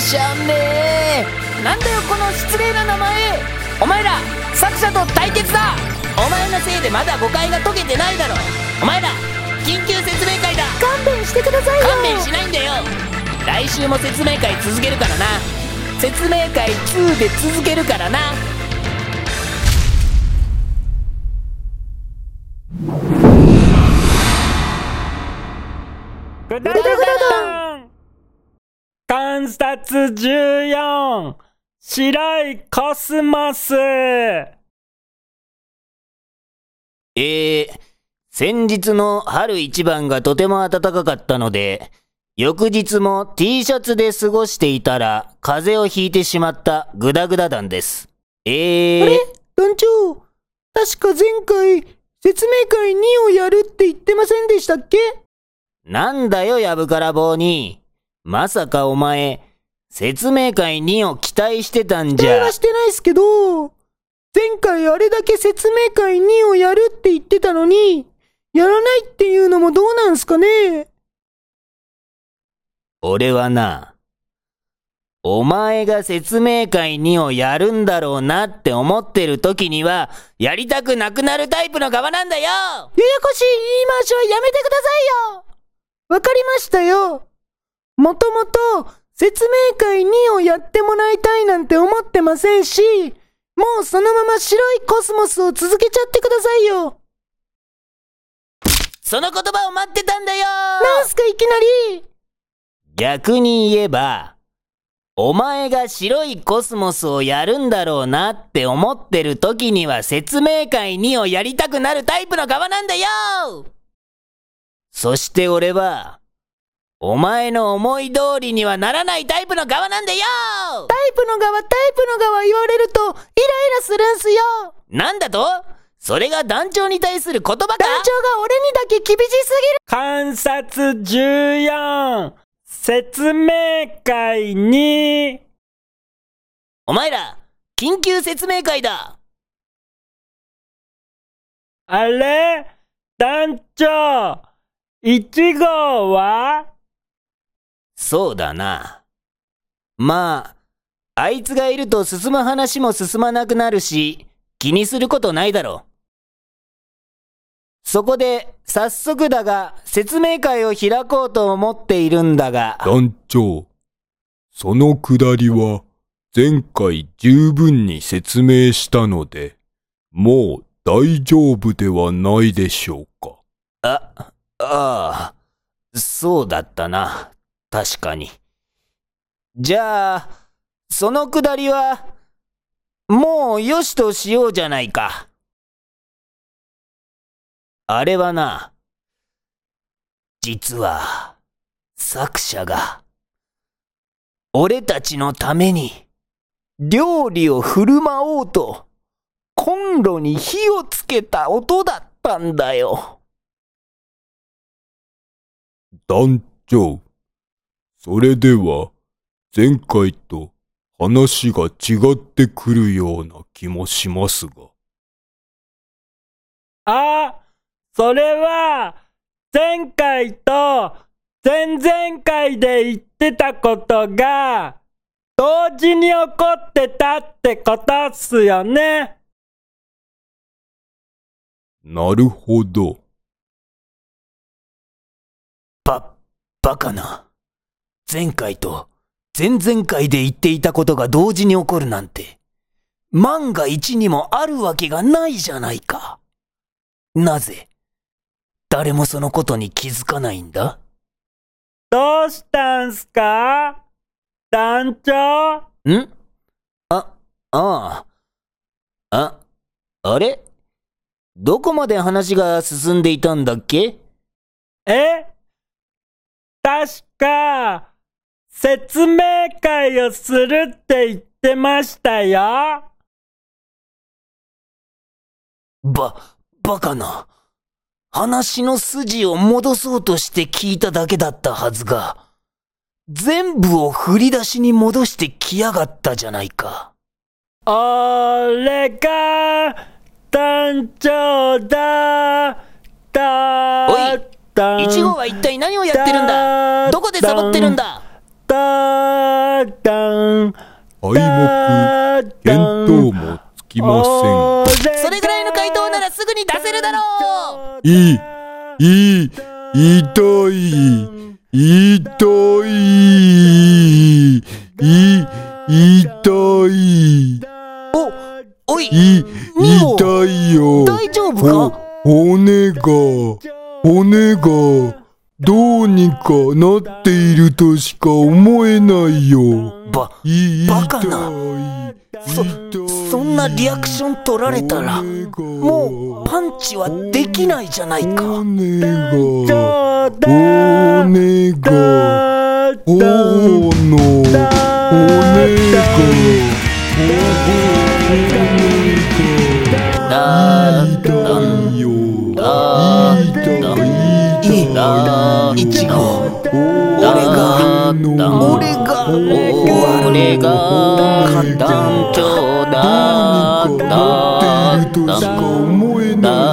しゃんね。えなんだよこの失礼な名前。お前ら作者と対決だ。お前のせいでまだ誤解が解けてないだろ。お前ら緊急説明会だ。勘弁してくださいよ。勘弁しないんだよ。来週も説明会続けるからな。説明会2で続けるからな。ぐだぐだん観察14白いコスモス。えー、先日の春一番がとても暖かかったので、翌日も T シャツで過ごしていたら、風邪をひいてしまったグダグダ団です。えー、あれ？団長確か前回説明会2をやるって言ってませんでしたっけ？なんだよ、やぶから棒に。まさかお前、説明会2を期待してたんじゃ。期待は。してないっすけど前回あれだけ説明会2をやるって言ってたのにやらないっていうのもどうなんすかね？俺はな、お前が説明会2をやるんだろうなって思ってる時には、やりたくなくなるタイプの側なんだよ。ややこしい言い回しはやめてくださいよ。わかりましたよもともと説明会2をやってもらいたいなんて思ってませんし、もうそのまま白いコスモスを続けちゃってくださいよ。その言葉を待ってたんだよ。なんすかいきなり。逆に言えば、お前が白いコスモスをやるんだろうなって思ってる時には説明会2をやりたくなるタイプの側なんだよ。そして俺は、お前の思い通りにはならないタイプの側なんだよ。タイプの側、タイプの側言われるとイライラするんすよ。なんだと？それが団長に対する言葉か？団長が俺にだけ厳しすぎる。観察14説明会に。お前ら、緊急説明会だ。あれ？団長1号は？そうだな。まあ、あいつがいると進む話も進まなくなるし、気にすることないだろう。そこで、早速だが、説明会を開こうと思っているんだが、団長、そのくだりは前回十分に説明したので、もう大丈夫ではないでしょうか。あ、ああ、そうだったな。確かに。じゃあ、そのくだりは、もうよしとしようじゃないか。あれはな、実は、作者が、俺たちのために、料理を振る舞おうと、コンロに火をつけた音だったんだよ。団長、それでは前回と話が違ってくるような気もしますが。あ、それは、前回と前々回で言ってたことが、同時に起こってたってことっすよね。なるほど。ば、バカな。前回と前々回で言っていたことが同時に起こるなんて、万が一にもあるわけがないじゃないか。なぜ、誰もそのことに気づかないんだ？どうしたんすか？団長？ん？あ、ああ。あ、あれ？どこまで話が進んでいたんだっけ？え？確か、説明会をするって言ってましたよ。ば、バカな。話の筋を戻そうとして聞いただけだったはずが、全部を振り出しに戻してきやがったじゃないか。俺が団長だだおい団一号は一体何をやってるんだ？どこでサボってるんだ？団だだん敗北、見当もつきません。それぐらいの回答ならすぐに出せるだろう。いい、いい、痛い、痛い、い、痛い、お、お。い、痛いよ。大丈夫か？ほ骨が、骨が、どうにかなっているとしか思えないよ。ば、いバカな。そそんなリアクション取られたら、もうパンチはできないじゃないか。骨が、そうだ。骨が、頬の、ちご。俺が俺が俺が団長だだだ思えない